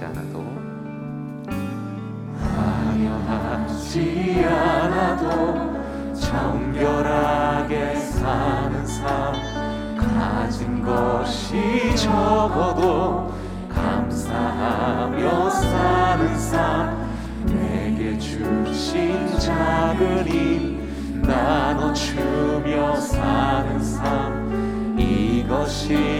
화려하지 않아도. 화려하지 않아도 정결하게 사는 삶. 가진 것이 적어도 감사하며 사는 삶. 내게 주신 작은 힘 나눠주며 사는 삶. 이것이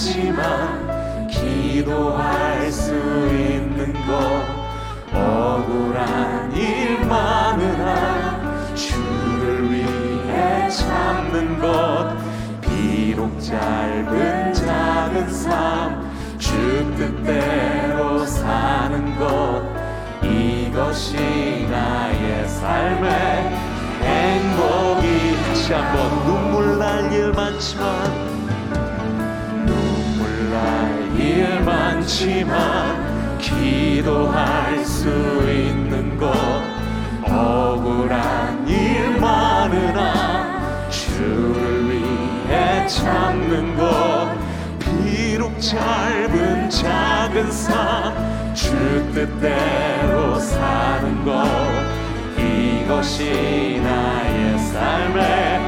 많지만 기도할 수 있는 것 억울한 일 많으나 주를 위해 참는 것 비록 짧은 작은 삶 주 뜻대로 사는 것 이것이 나의 삶의 행복이. 다시 한번 눈물 날 일 많지만 일 많지만 기도할 수 있는 것 억울한 일 많으나 주를 위해 참는 것 비록 짧은 작은 삶 주 뜻대로 사는 것 이것이 나의 삶의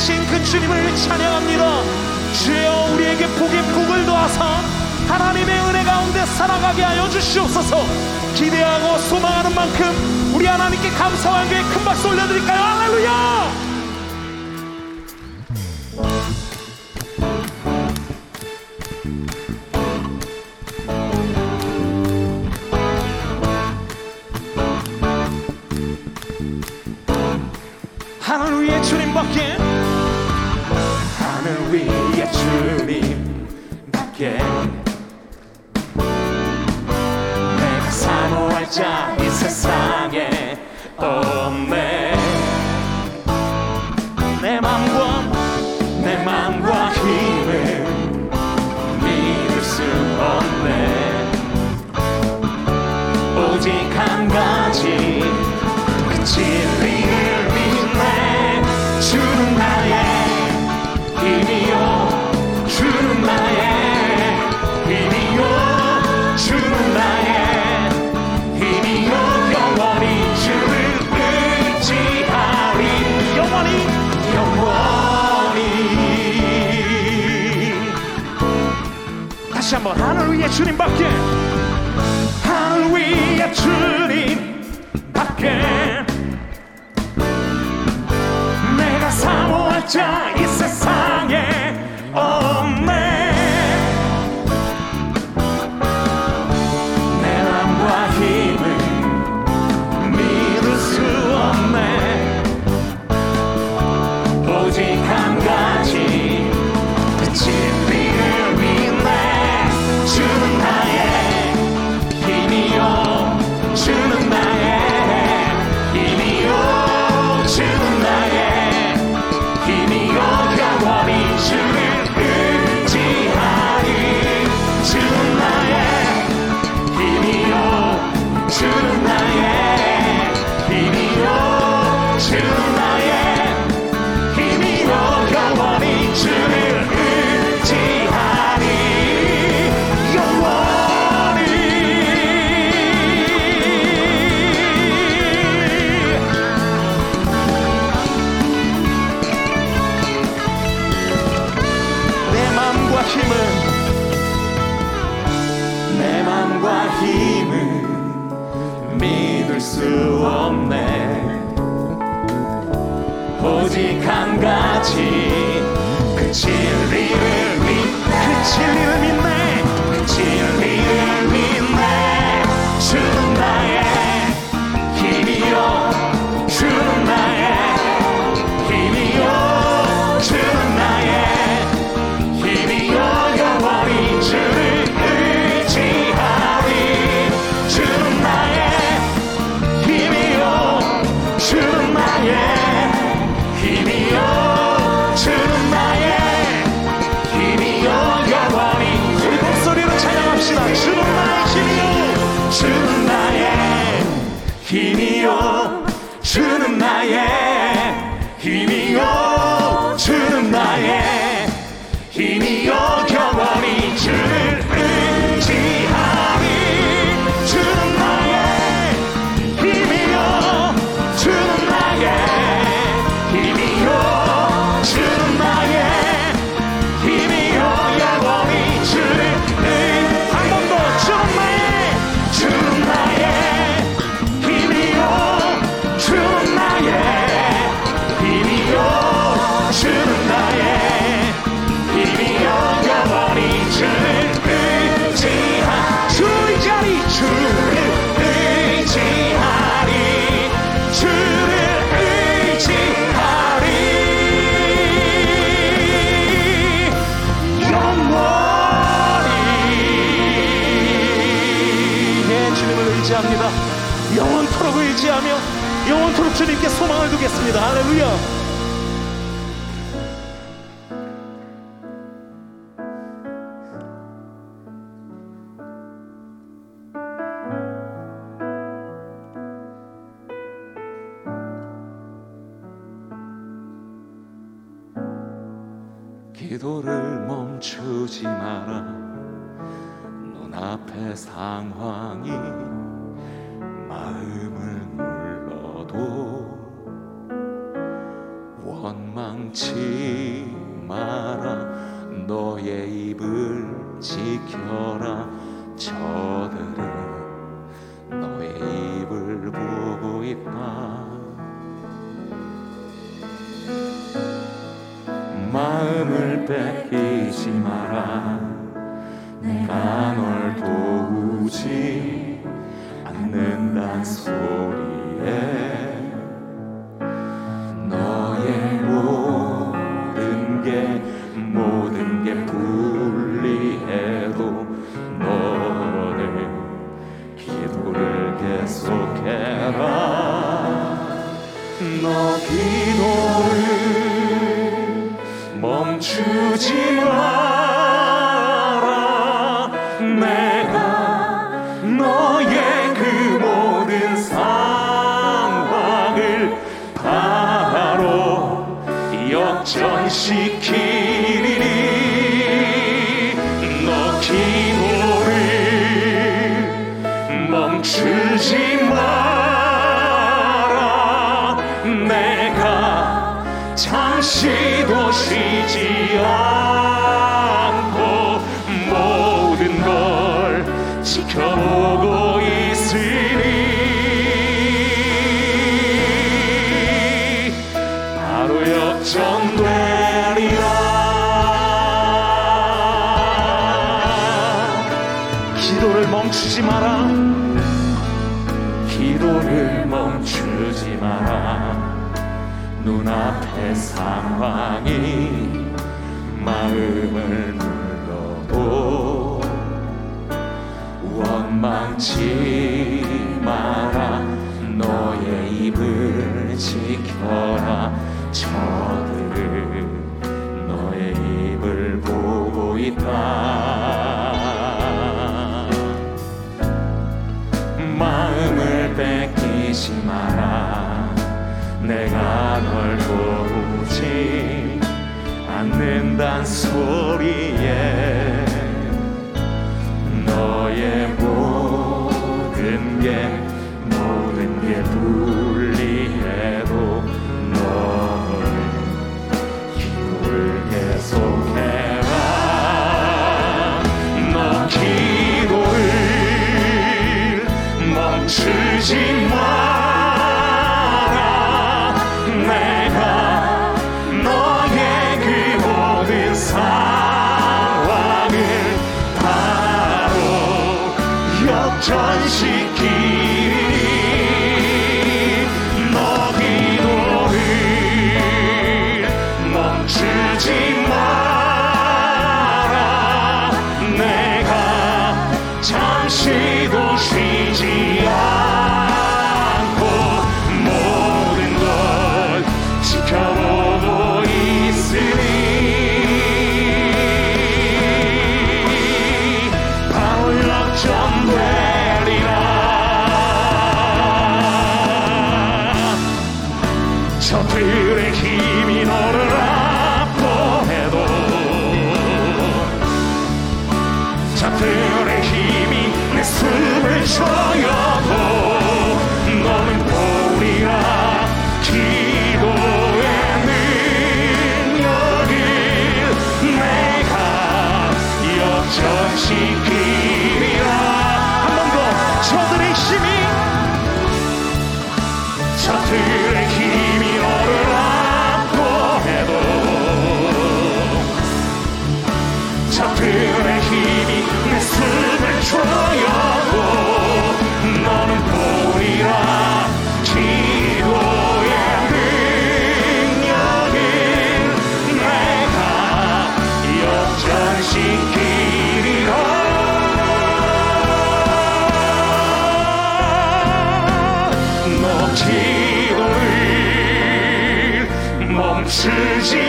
계신 그 주님을 찬양합니다. 주여 우리에게 복에 복을 더하사 하나님의 은혜 가운데 살아가게 하여 주시옵소서. 기대하고 소망하는 만큼 우리 하나님께 감사와 함께 큰 박수 올려드릴까요? 할렐루야 한 가지. 그 진리를 믿네. 주는 나의 힘이요. 주는 나의 힘이요. 주는 나의 힘이요. 영원히 주를 의지하리. 영원히 영원히. 다시 한번 하늘 위에 주님밖에 하늘 위에 주님 밖에. 내가 사모할 자 이 세상에 없네. 내 맘과 힘을 믿을 수 없네. 오직 한 가지 그진 오직 한 가지. 그 진리를 믿그 진리를 믿네. 그 진리를 힘이요 주는 나의 기도를 멈추지 마라. 눈앞의 상황이 마음을 원망 원망치 마라. 너의 입을 지켜라 마음을 뺏기지 마라. 내가 널 도우지 않는단 소리에 너의 모든 게 모든 게 불리해도 너는 기도를 계속해라. 너 기도를 멈추지 마라. 내가 너의 그 모든 상황을 바로 역전시키리니. 너 기도를 멈추지 마라. 내가 잠시도 쉬지 않 눈앞의 상황이 마음을 눌러도 원망치 마라 너의 입을 지켜라. 저들은 너의 입을 보고 있다. 마음을 뺏기지 마라 내가 널 도우지 않는단 소리에 너의 모든 게 모든 게 불리해도 너는 기도를 계속해라. 너 기도를 멈추지 멈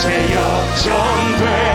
이제 역전돼